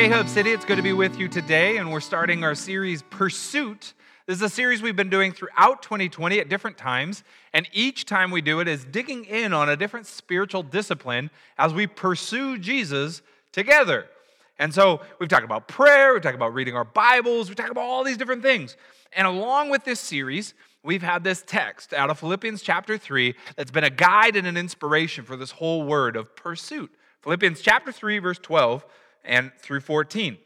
Hey, Hub City, it's good to be with you today, and we're starting our series Pursuit. This is a series we've been doing throughout 2020 at different times, and each time we do it is digging in on a different spiritual discipline as we pursue Jesus together. And so we've talked about prayer, we've talked about reading our Bibles, we've talked about all these different things. And along with this series, we've had this text out of Philippians chapter 3 that's been a guide and an inspiration for this whole word of pursuit. Philippians chapter 3, verse 12 and through 14.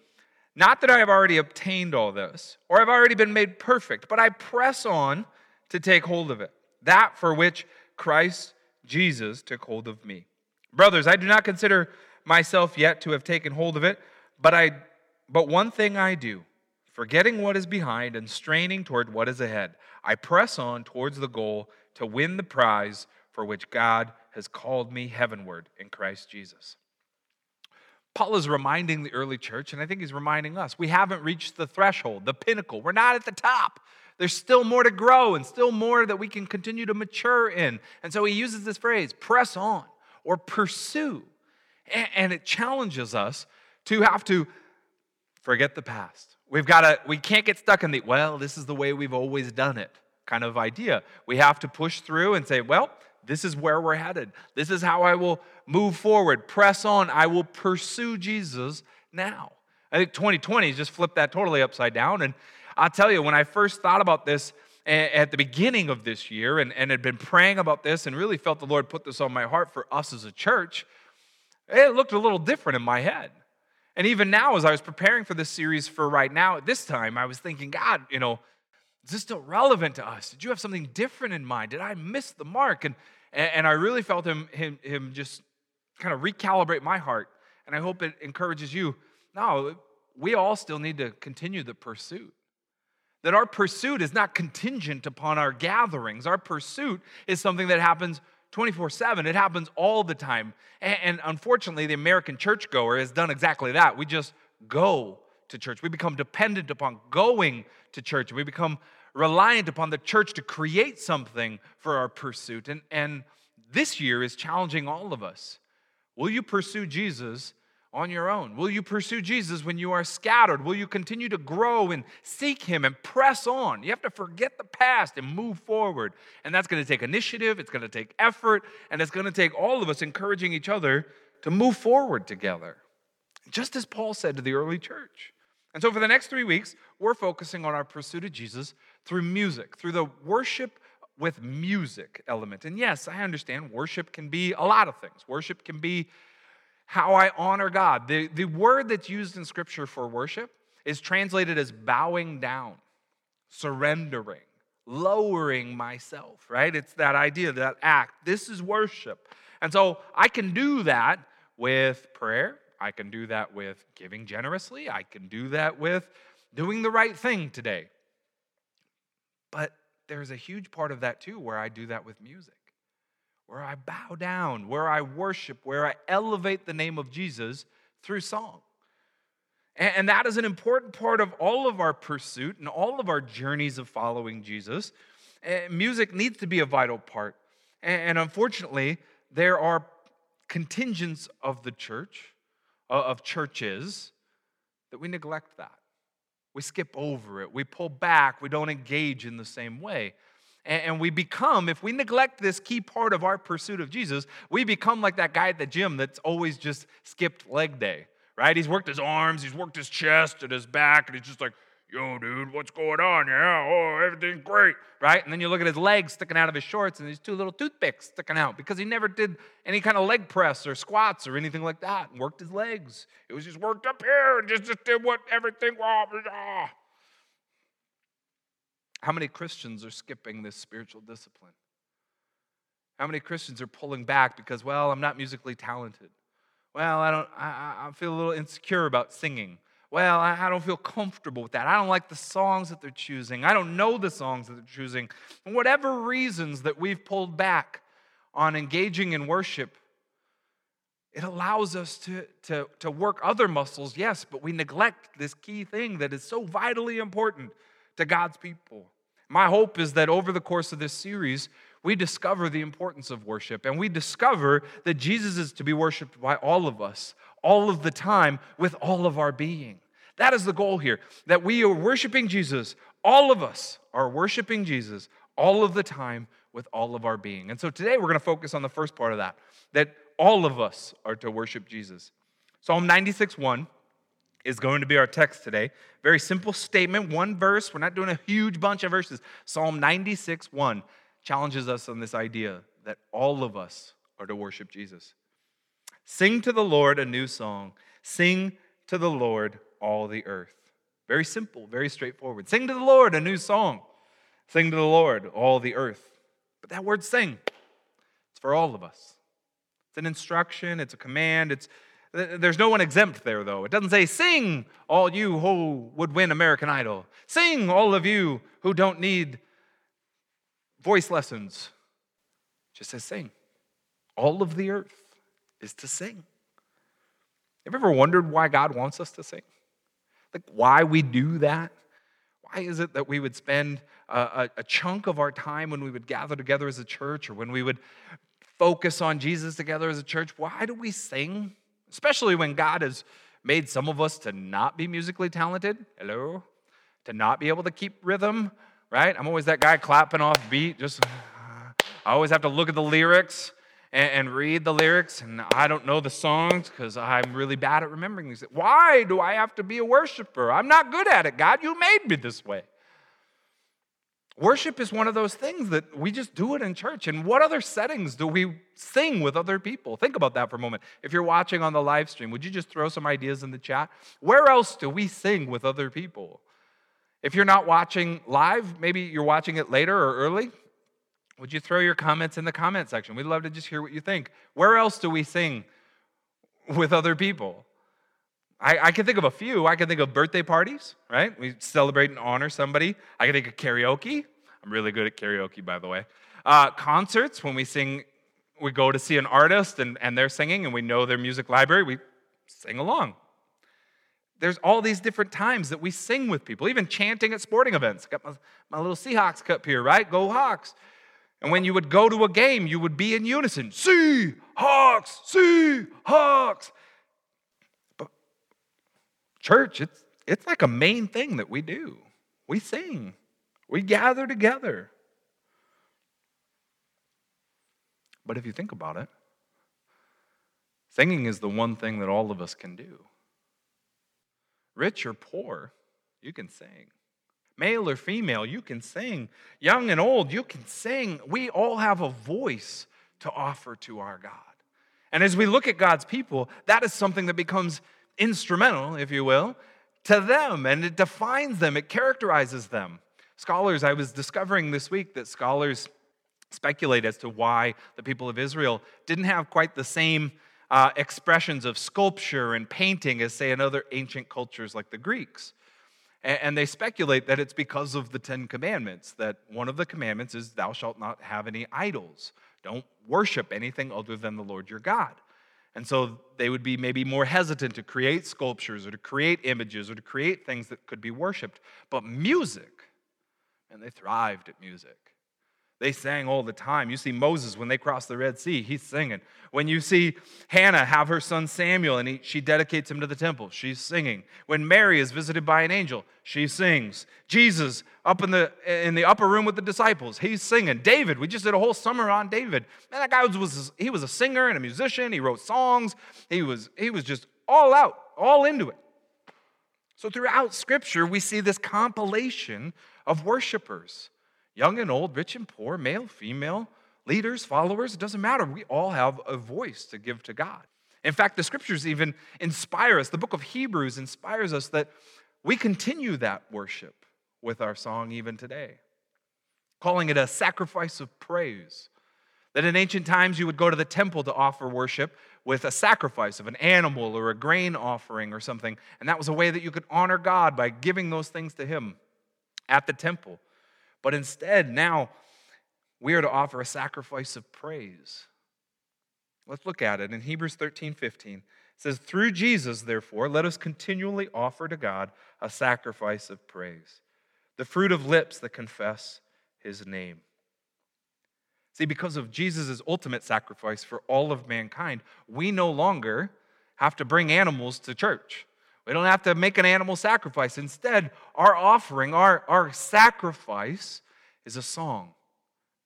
Not that I have already obtained all this, or I've already been made perfect, but I press on to take hold of it, that for which Christ Jesus took hold of me. Brothers, I do not consider myself yet to have taken hold of it, but I but one thing I do, forgetting what is behind and straining toward what is ahead, I press on towards the goal to win the prize for which God has called me heavenward in Christ Jesus. Paul is reminding the early church, and I think he's reminding us, we haven't reached the threshold, the pinnacle. We're not at the top. There's still more to grow and still more that we can continue to mature in. And so he uses this phrase, press on or pursue. And it challenges us to have to forget the past. We've got to, we can't get stuck in the, well, this is the way we've always done it kind of idea. We have to push through and say, well, this is where we're headed. This is how I will move forward, press on. I will pursue Jesus now. I think 2020 has just flipped that totally upside down. And I'll tell you, when I first thought about this at the beginning of this year and, and had been praying about this and really felt the Lord put this on my heart for us as a church, it looked a little different in my head. And even now, as I was preparing for this series for right now, at this time, I was thinking, God, you know, is this still relevant to us? Did you have something different in mind? Did I miss the mark? And, and I really felt him, him, him just kind of recalibrate my heart. And I hope it encourages you. No, we all still need to continue the pursuit. That our pursuit is not contingent upon our gatherings. Our pursuit is something that happens 24 7. It happens all the time. And, unfortunately, the American churchgoer has done exactly that. We just go to church. We become dependent upon going to church. We become reliant upon the church to create something for our pursuit. And, and this year is challenging all of us. Will you pursue Jesus on your own? Will you pursue Jesus when you are scattered? Will you continue to grow and seek Him and press on? You have to forget the past and move forward. And that's going to take initiative, it's going to take effort, and it's going to take all of us encouraging each other to move forward together. Just as Paul said to the early church. And so, for the next three weeks, we're focusing on our pursuit of Jesus through music, through the worship with music element. And yes, I understand worship can be a lot of things. Worship can be how I honor God. The, the word that's used in Scripture for worship is translated as bowing down, surrendering, lowering myself, right? It's that idea, that act. This is worship. And so I can do that with prayer. I can do that with giving generously. I can do that with doing the right thing today. But there's a huge part of that too where I do that with music, where I bow down, where I worship, where I elevate the name of Jesus through song. And that is an important part of all of our pursuit and all of our journeys of following Jesus. Music needs to be a vital part. And unfortunately, there are contingents of the church, of churches, that we neglect that. We skip over it. We pull back. We don't engage in the same way. And we become, if we neglect this key part of our pursuit of Jesus, we become like that guy at the gym that's always just skipped leg day, right? He's worked his arms, he's worked his chest and his back, and he's just like, yo, dude, what's going on? Yeah, oh, everything's great, right? And then you look at his legs sticking out of his shorts and these two little toothpicks sticking out because he never did any kind of leg press or squats or anything like that and worked his legs. It was just worked up here and just, just did what everything was. Ah. How many Christians are skipping this spiritual discipline? How many Christians are pulling back because, well, I'm not musically talented? Well, I don't, I, I feel a little insecure about singing well, I don't feel comfortable with that. I don't like the songs that they're choosing. I don't know the songs that they're choosing. And whatever reasons that we've pulled back on engaging in worship, it allows us to, to, to work other muscles, yes, but we neglect this key thing that is so vitally important to God's people. My hope is that over the course of this series, we discover the importance of worship and we discover that Jesus is to be worshiped by all of us, all of the time with all of our being. That is the goal here, that we are worshiping Jesus. All of us are worshiping Jesus all of the time with all of our being. And so today we're going to focus on the first part of that, that all of us are to worship Jesus. Psalm 96 1 is going to be our text today. Very simple statement, one verse. We're not doing a huge bunch of verses. Psalm 96 1 challenges us on this idea that all of us are to worship Jesus. Sing to the Lord a new song. Sing to the Lord all the earth. Very simple, very straightforward. Sing to the Lord a new song. Sing to the Lord all the earth. But that word sing, it's for all of us. It's an instruction, it's a command, it's there's no one exempt there, though. It doesn't say, Sing, all you who would win American Idol. Sing, all of you who don't need voice lessons. It just says, Sing. All of the earth is to sing. Have you ever wondered why God wants us to sing? Like, why we do that? Why is it that we would spend a, a, chunk of our time when we would gather together as a church or when we would focus on Jesus together as a church? Why do we sing? especially when God has made some of us to not be musically talented. Hello? To not be able to keep rhythm, right? I'm always that guy clapping off beat. Just, I always have to look at the lyrics and, and read the lyrics, and I don't know the songs because I'm really bad at remembering these. Why do I have to be a worshiper? I'm not good at it, God. You made me this way. Worship is one of those things that we just do it in church. And what other settings do we sing with other people? Think about that for a moment. If you're watching on the live stream, would you just throw some ideas in the chat? Where else do we sing with other people? If you're not watching live, maybe you're watching it later or early, would you throw your comments in the comment section? We'd love to just hear what you think. Where else do we sing with other people? I, I, can think of a few. I can think of birthday parties, right? We celebrate and honor somebody. I can think of karaoke. I'm really good at karaoke, by the way. Uh, concerts, when we sing, we go to see an artist and, and they're singing and we know their music library, we sing along. There's all these different times that we sing with people, even chanting at sporting events. Got my, my little Seahawks cup here, right? Go Hawks. And when you would go to a game, you would be in unison. Seahawks, Seahawks. But Church, it's, it's like a main thing that we do. We sing, we gather together. But if you think about it, singing is the one thing that all of us can do. Rich or poor, you can sing. Male or female, you can sing. Young and old, you can sing. We all have a voice to offer to our God. And as we look at God's people, that is something that becomes instrumental, if you will, to them, and it defines them, it characterizes them. Scholars, I was discovering this week that scholars speculate as to why the people of Israel didn't have quite the same uh, expressions of sculpture and painting as, say, in other ancient cultures like the Greeks. And, they speculate that it's because of the Ten Commandments, that one of the commandments is, Thou shalt not have any idols. Don't worship anything other than the Lord your God. And so they would be maybe more hesitant to create sculptures or to create images or to create things that could be worshiped. But music, and they thrived at music. They sang all the time. You see Moses when they crossed the Red Sea, he's singing. When you see Hannah have her son Samuel and he, she dedicates him to the temple, she's singing. When Mary is visited by an angel, she sings. Jesus up in the in the upper room with the disciples, he's singing. David, we just did a whole summer on David. Man, that guy was, was he was a singer and a musician. He wrote songs. He was he was just all out, all into it. So throughout Scripture, we see this compilation of worshipers young and old, rich and poor, male, female, leaders, followers, it doesn't matter. We all have a voice to give to God. In fact, the scriptures even inspire us. The book of Hebrews inspires us that we continue that worship with our song even today, calling it a sacrifice of praise. That in ancient times you would go to the temple to offer worship with a sacrifice of an animal or a grain offering or something. And that was a way that you could honor God by giving those things to Him at the temple. But instead, now we are to offer a sacrifice of praise. Let's look at it in Hebrews 13 15. It says, Through Jesus, therefore, let us continually offer to God a sacrifice of praise, the fruit of lips that confess his name. See, because of Jesus' ultimate sacrifice for all of mankind, we no longer have to bring animals to church. We don't have to make an animal sacrifice. Instead, our offering, our, our sacrifice, is a song.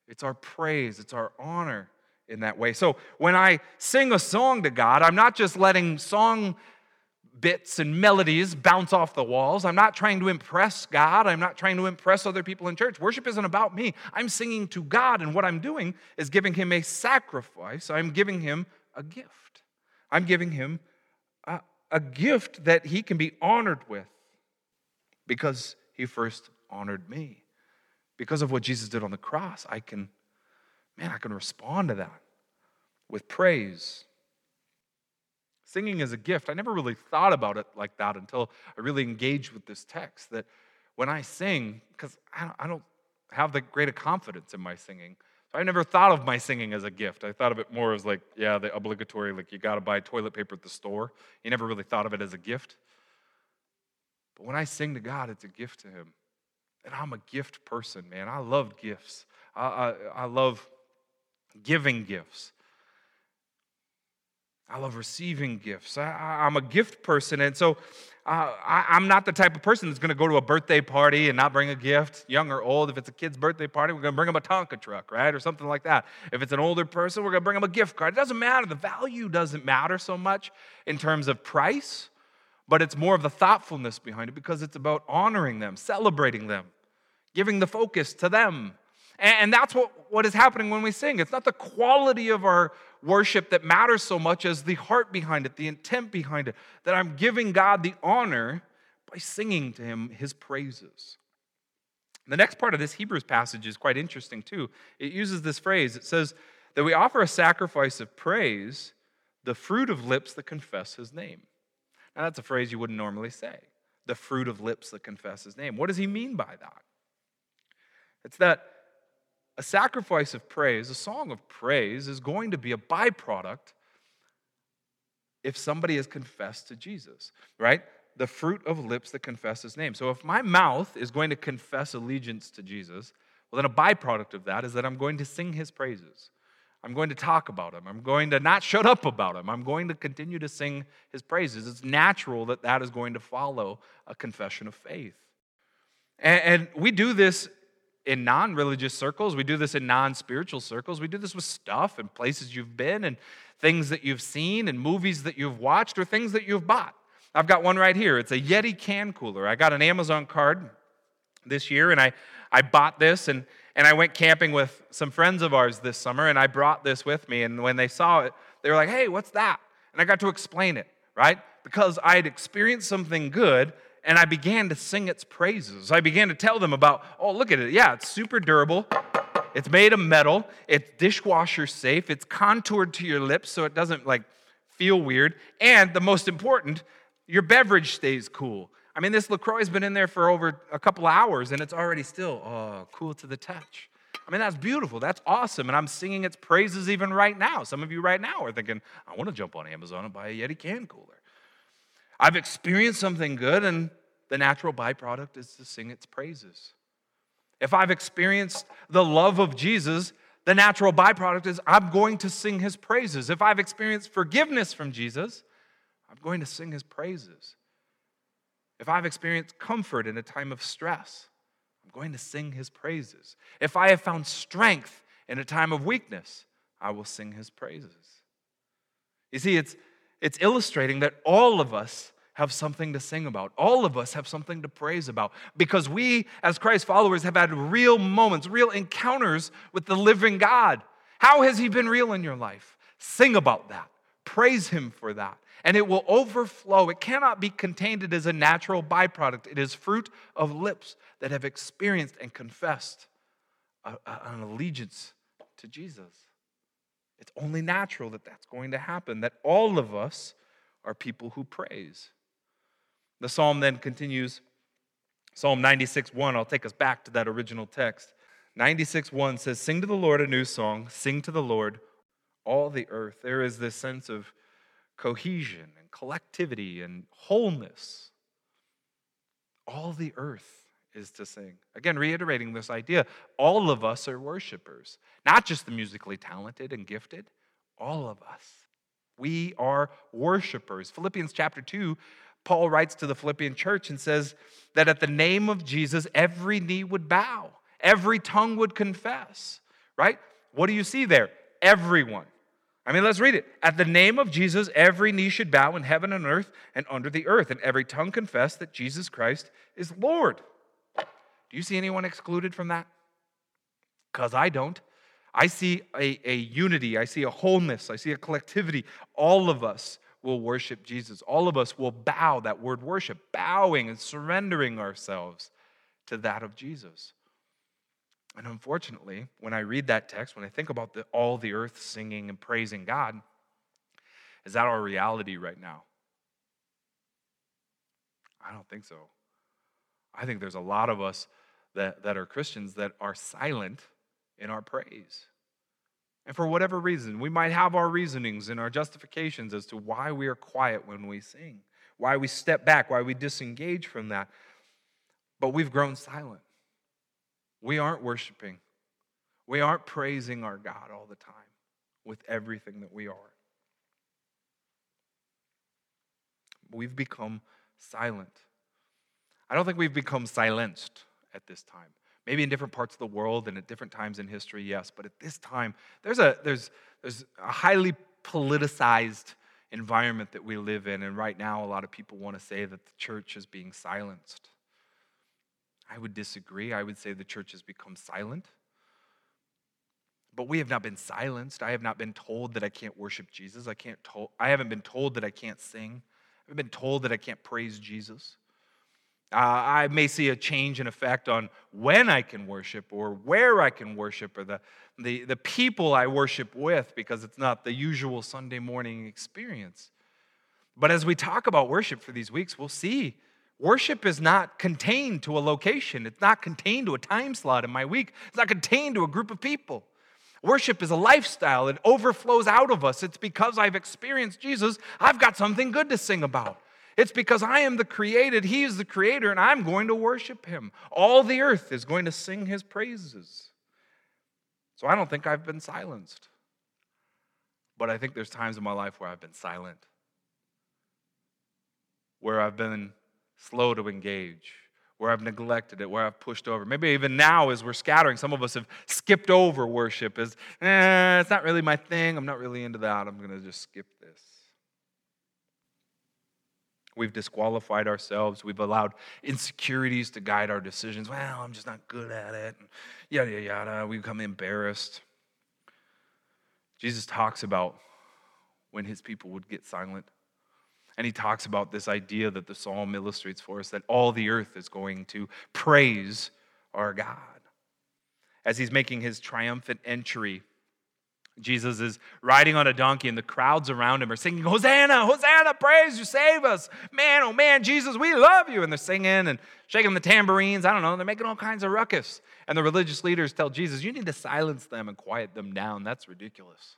It's our praise, it's our honor in that way. So when I sing a song to God, I'm not just letting song bits and melodies bounce off the walls. I'm not trying to impress God. I'm not trying to impress other people in church. Worship isn't about me. I'm singing to God, and what I'm doing is giving Him a sacrifice. I'm giving Him a gift. I'm giving Him a gift that He can be honored with because He first honored me. Because of what Jesus did on the cross, I can, man, I can respond to that with praise Singing is a gift. I never really thought about it like that until I really engaged with this text. That when I sing, because I don't have the greater confidence in my singing, so I never thought of my singing as a gift. I thought of it more as like, yeah, the obligatory, like you got to buy toilet paper at the store. You never really thought of it as a gift. But when I sing to God, it's a gift to Him. And I'm a gift person, man. I love gifts. I, I, I love giving gifts. I love receiving gifts. I, am a gift person. And so uh, I, I'm not the type of person that's going to go to a birthday party and not bring a gift, young or old. If it's a kid's birthday party, we're going to bring them a Tonka truck, right? Or something like that. If it's an older person, we're going to bring them a gift card. It doesn't matter. The value doesn't matter so much in terms of price, but it's more of the thoughtfulness behind it because it's about honoring them, celebrating them, giving the focus to them. And that's what, what is happening when we sing. It's not the quality of our worship that matters so much as the heart behind it, the intent behind it, that I'm giving God the honor by singing to Him His praises. The next part of this Hebrews passage is quite interesting too. It uses this phrase it says that we offer a sacrifice of praise, the fruit of lips that confess His name. Now, that's a phrase you wouldn't normally say. The fruit of lips that confess His name. What does He mean by that? It's that a sacrifice of praise, a song of praise, is going to be a byproduct if somebody has confessed to Jesus, right? The fruit of lips that confess his name. So if my mouth is going to confess allegiance to Jesus, well, then a byproduct of that is that I'm going to sing his praises. I'm going to talk about him. I'm going to not shut up about him. I'm going to continue to sing his praises. It's natural that that is going to follow a confession of faith. And, we do this in non religious circles. We do this in non spiritual circles. We do this with stuff and places you've been and things that you've seen and movies that you've watched or things that you've bought. I've got one right here. It's a Yeti can cooler. I got an Amazon card this year and I, I bought this and, and I went camping with some friends of ours this summer and I brought this with me. And when they saw it, they were like, hey, what's that? And I got to explain it, right? Because I had experienced something good and I began to sing its praises. I began to tell them about, oh, look at it. Yeah, it's super durable. It's made of metal. It's dishwasher safe. It's contoured to your lips so it doesn't like feel weird. And the most important, your beverage stays cool. I mean, this LaCroix has been in there for over a couple hours and it's already still, oh, cool to the touch. I mean, that's beautiful. That's awesome. And I'm singing its praises even right now. Some of you right now are thinking, I want to jump on Amazon and buy a Yeti can cooler. I've experienced something good, and the natural byproduct is to sing its praises. If I've experienced the love of Jesus, the natural byproduct is I'm going to sing his praises. If I've experienced forgiveness from Jesus, I'm going to sing his praises. If I've experienced comfort in a time of stress, I'm going to sing his praises. If I have found strength in a time of weakness, I will sing his praises. You see, it's, it's illustrating that all of us have something to sing about. All of us have something to praise about because we, as Christ followers, have had real moments, real encounters with the living God. How has He been real in your life? Sing about that. Praise Him for that. And it will overflow. It cannot be contained. It is a natural byproduct. It is fruit of lips that have experienced and confessed an allegiance to Jesus. It's only natural that that's going to happen, that all of us are people who praise. The psalm then continues. Psalm 96 1, I'll take us back to that original text. 96 1 says, Sing to the Lord a new song, sing to the Lord all the earth. There is this sense of cohesion and collectivity and wholeness. All the earth is to sing. Again, reiterating this idea all of us are worshipers, not just the musically talented and gifted, all of us. We are worshipers. Philippians chapter 2, Paul writes to the Philippian church and says that at the name of Jesus, every knee would bow, every tongue would confess, right? What do you see there? Everyone. I mean, let's read it. At the name of Jesus, every knee should bow in heaven and earth and under the earth, and every tongue confess that Jesus Christ is Lord. Do you see anyone excluded from that? Because I don't. I see a, a unity, I see a wholeness, I see a collectivity. All of us will worship Jesus. All of us will bow, that word worship, bowing and surrendering ourselves to that of Jesus. And unfortunately, when I read that text, when I think about the, all the earth singing and praising God, is that our reality right now? I don't think so. I think there's a lot of us that, that are Christians that are silent in our praise. And for whatever reason, we might have our reasonings and our justifications as to why we are quiet when we sing, why we step back, why we disengage from that. But we've grown silent. We aren't worshiping. We aren't praising our God all the time with everything that we are. We've become silent. I don't think we've become silenced at this time. Maybe in different parts of the world and at different times in history, yes, but at this time, there's a, there's, there's a highly politicized environment that we live in, and right now, a lot of people want to say that the church is being silenced. I would disagree. I would say the church has become silent. But we have not been silenced. I have not been told that I can't worship Jesus. I can't I haven't been told that I can't sing. I've been told that I can't praise Jesus. Uh, I may see a change in effect on when I can worship or where I can worship or the, the, the people I worship with because it's not the usual Sunday morning experience. But as we talk about worship for these weeks, we'll see worship is not contained to a location, it's not contained to a time slot in my week, it's not contained to a group of people. Worship is a lifestyle. It overflows out of us. It's because I've experienced Jesus, I've got something good to sing about. It's because I am the created, He is the creator, and I'm going to worship Him. All the earth is going to sing His praises. So I don't think I've been silenced. But I think there's times in my life where I've been silent, where I've been slow to engage, where I've neglected it, where I've pushed over. Maybe even now, as we're scattering, some of us have skipped over worship as, eh, it's not really my thing. I'm not really into that. I'm going to just skip this. We've disqualified ourselves. We've allowed insecurities to guide our decisions. Well, I'm just not good at it. Yada, yada, yada. We become embarrassed. Jesus talks about when his people would get silent. And he talks about this idea that the psalm illustrates for us that all the earth is going to praise our God. As he's making his triumphant entry Jesus is riding on a donkey, and the crowds around him are singing, Hosanna, Hosanna, praise you, save us. Man, oh man, Jesus, we love you. And they're singing and shaking the tambourines. I don't know. They're making all kinds of ruckus. And the religious leaders tell Jesus, You need to silence them and quiet them down. That's ridiculous.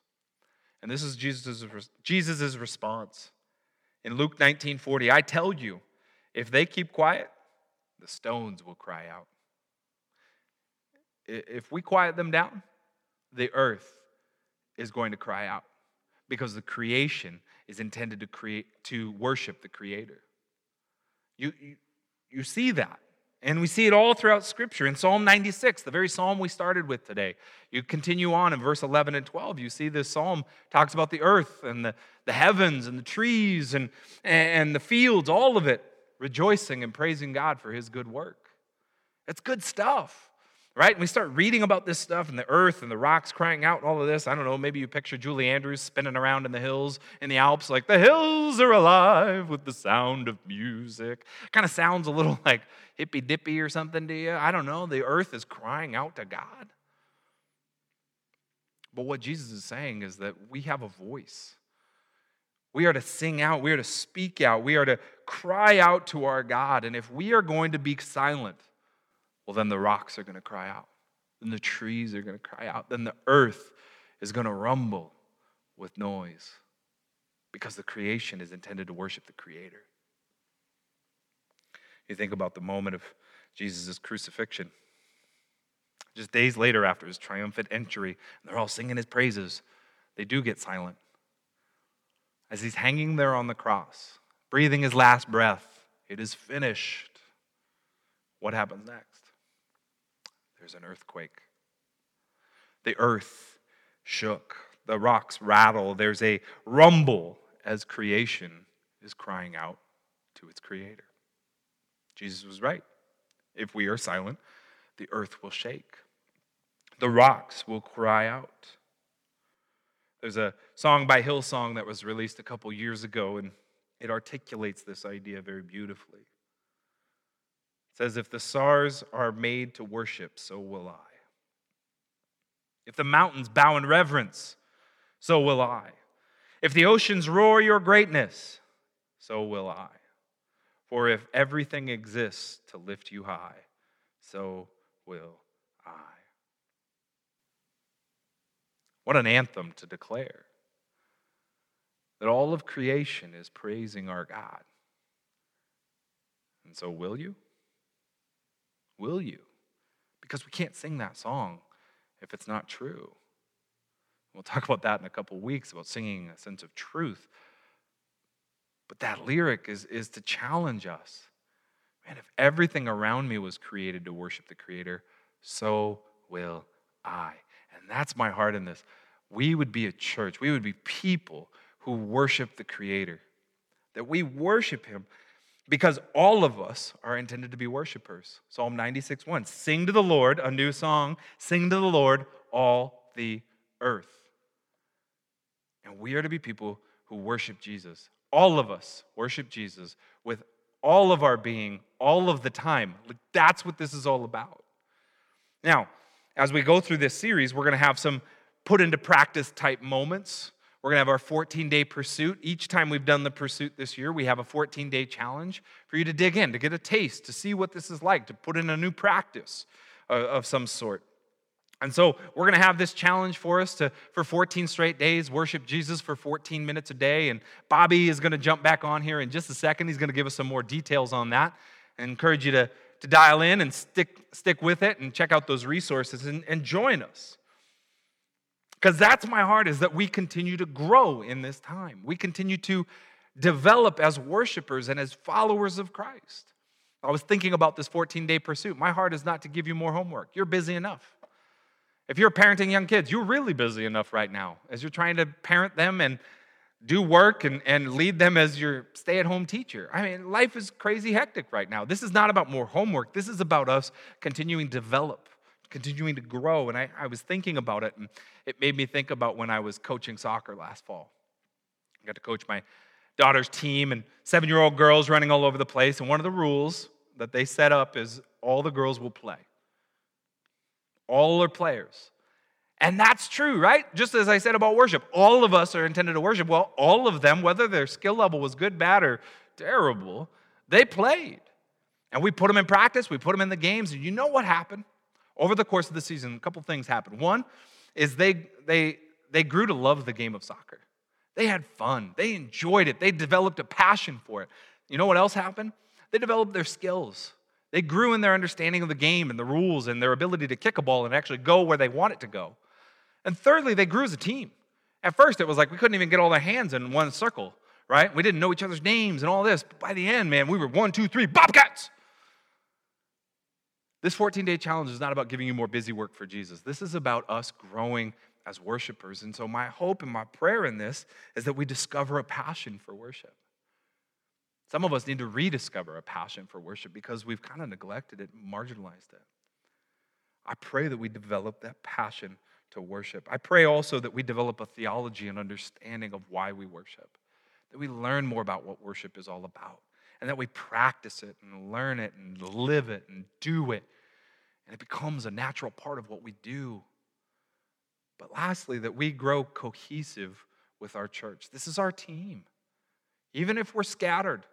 And this is Jesus' Jesus's response. In Luke 19 40, I tell you, if they keep quiet, the stones will cry out. If we quiet them down, the earth is going to cry out because the creation is intended to create to worship the creator. You, you, you see that. And we see it all throughout Scripture. In Psalm 96, the very psalm we started with today, you continue on in verse 11 and 12. You see this psalm talks about the earth and the, the heavens and the trees and, and the fields, all of it, rejoicing and praising God for his good work. It's good stuff right? And we start reading about this stuff and the earth and the rocks crying out and all of this. I don't know, maybe you picture Julie Andrews spinning around in the hills in the Alps, like, the hills are alive with the sound of music. Kind of sounds a little like hippy dippy or something to you. I don't know. The earth is crying out to God. But what Jesus is saying is that we have a voice. We are to sing out, we are to speak out, we are to cry out to our God. And if we are going to be silent, well, then the rocks are going to cry out. Then the trees are going to cry out. Then the earth is going to rumble with noise because the creation is intended to worship the Creator. You think about the moment of Jesus' crucifixion. Just days later, after his triumphant entry, and they're all singing his praises, they do get silent. as he's hanging there on the cross, breathing his last breath. It is finished. What happens next? There's an earthquake. The earth shook, the rocks rattle, there's a rumble as creation is crying out to its creator. Jesus was right. If we are silent, the earth will shake, the rocks will cry out. There's a song by Hillsong that was released a couple years ago, and it articulates this idea very beautifully. Says, If the stars are made to worship, so will I. If the mountains bow in reverence, so will I. If the oceans roar your greatness, so will I. For if everything exists to lift you high, so will I. What an anthem to declare that all of creation is praising our God. And so, will you? Will you? Because we can't sing that song if it's not true. We'll talk about that in a couple weeks about singing a sense of truth. But that lyric is, is to challenge us. Man, if everything around me was created to worship the Creator, so will I. And that's my heart in this. We would be a church, we would be people who worship the Creator, that we worship Him because all of us are intended to be worshipers. Psalm 96 1 Sing to the Lord a new song, sing to the Lord all the earth. And we are to be people who worship Jesus. All of us worship Jesus with all of our being, all of the time. That's what this is all about. Now, as we go through this series, we're going to have some put into practice type moments. We're going to have our 14 day pursuit. Each time we've done the pursuit this year, we have a 14 day challenge for you to dig in, to get a taste, to see what this is like, to put in a new practice uh, of some sort. And so we're going to have this challenge for us to, for 14 straight days, worship Jesus for 14 minutes a day. And Bobby is going to jump back on here in just a second. He's going to give us some more details on that. I encourage you to, to dial in and stick, stick with it and check out those resources and, and join us. Because that's my heart is that we continue to grow in this time. We continue to develop as worshipers and as followers of Christ. I was thinking about this 14 day pursuit. My heart is not to give you more homework. You're busy enough. If you're parenting young kids, you're really busy enough right now as you're trying to parent them and do work and, and lead them as your stay at home teacher. I mean, life is crazy hectic right now. This is not about more homework, this is about us continuing to develop, continuing to grow. And I, I was thinking about it, and it made me think about when I was coaching soccer last fall. I got to coach my daughter's team and seven year old girls running all over the place. And one of the rules that they set up is all the girls will play. All are players. And that's true, right? Just as I said about worship, all of us are intended to worship. Well, all of them, whether their skill level was good, bad, or terrible, they played. And we put them in practice, we put them in the games, and you know what happened? Over the course of the season, a couple things happened. One is they, they, they grew to love the game of soccer. They had fun, they enjoyed it, they developed a passion for it. You know what else happened? They developed their skills. They grew in their understanding of the game and the rules and their ability to kick a ball and actually go where they want it to go. And thirdly, they grew as a team. At first, it was like we couldn't even get all their hands in one circle, right? We didn't know each other's names and all this. But by the end, man, we were one, two, three, Bobcats! This 14 day challenge is not about giving you more busy work for Jesus. This is about us growing as worshipers. And so, my hope and my prayer in this is that we discover a passion for worship. Some of us need to rediscover a passion for worship because we've kind of neglected it, marginalized it. I pray that we develop that passion to worship. I pray also that we develop a theology and understanding of why we worship, that we learn more about what worship is all about, and that we practice it and learn it and live it and do it. And it becomes a natural part of what we do. But lastly, that we grow cohesive with our church. This is our team. Even if we're scattered,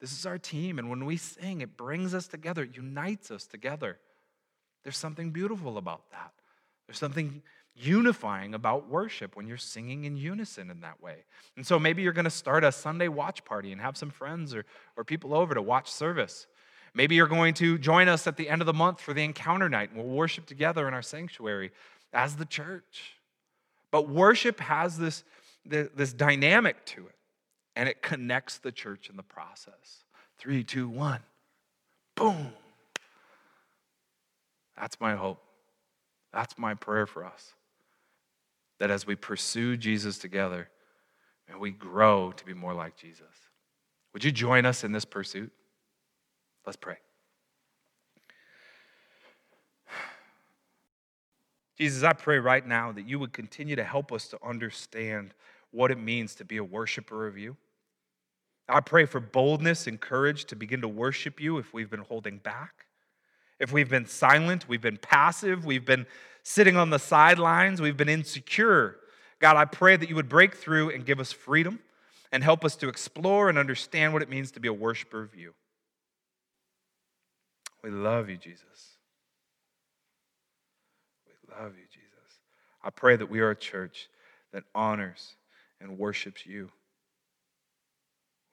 this is our team. And when we sing, it brings us together, it unites us together. There's something beautiful about that. There's something unifying about worship when you're singing in unison in that way. And so maybe you're going to start a Sunday watch party and have some friends or, or people over to watch service. Maybe you're going to join us at the end of the month for the encounter night and we'll worship together in our sanctuary as the church. But worship has this this dynamic to it, and it connects the church in the process. Three, two, one. Boom. That's my hope. That's my prayer for us. That as we pursue Jesus together, and we grow to be more like Jesus. Would you join us in this pursuit? Let's pray. Jesus, I pray right now that you would continue to help us to understand what it means to be a worshiper of you. I pray for boldness and courage to begin to worship you if we've been holding back, if we've been silent, we've been passive, we've been sitting on the sidelines, we've been insecure. God, I pray that you would break through and give us freedom and help us to explore and understand what it means to be a worshiper of you. We love you, Jesus. We love you, Jesus. I pray that we are a church that honors and worships you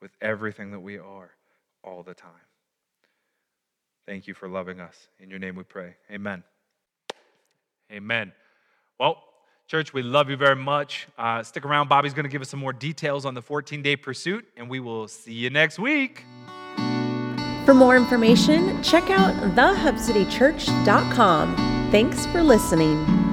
with everything that we are all the time. Thank you for loving us. In your name we pray. Amen. Amen. Well, church, we love you very much. Uh, stick around. Bobby's going to give us some more details on the 14 day pursuit, and we will see you next week. For more information, check out thehubcitychurch.com. Thanks for listening.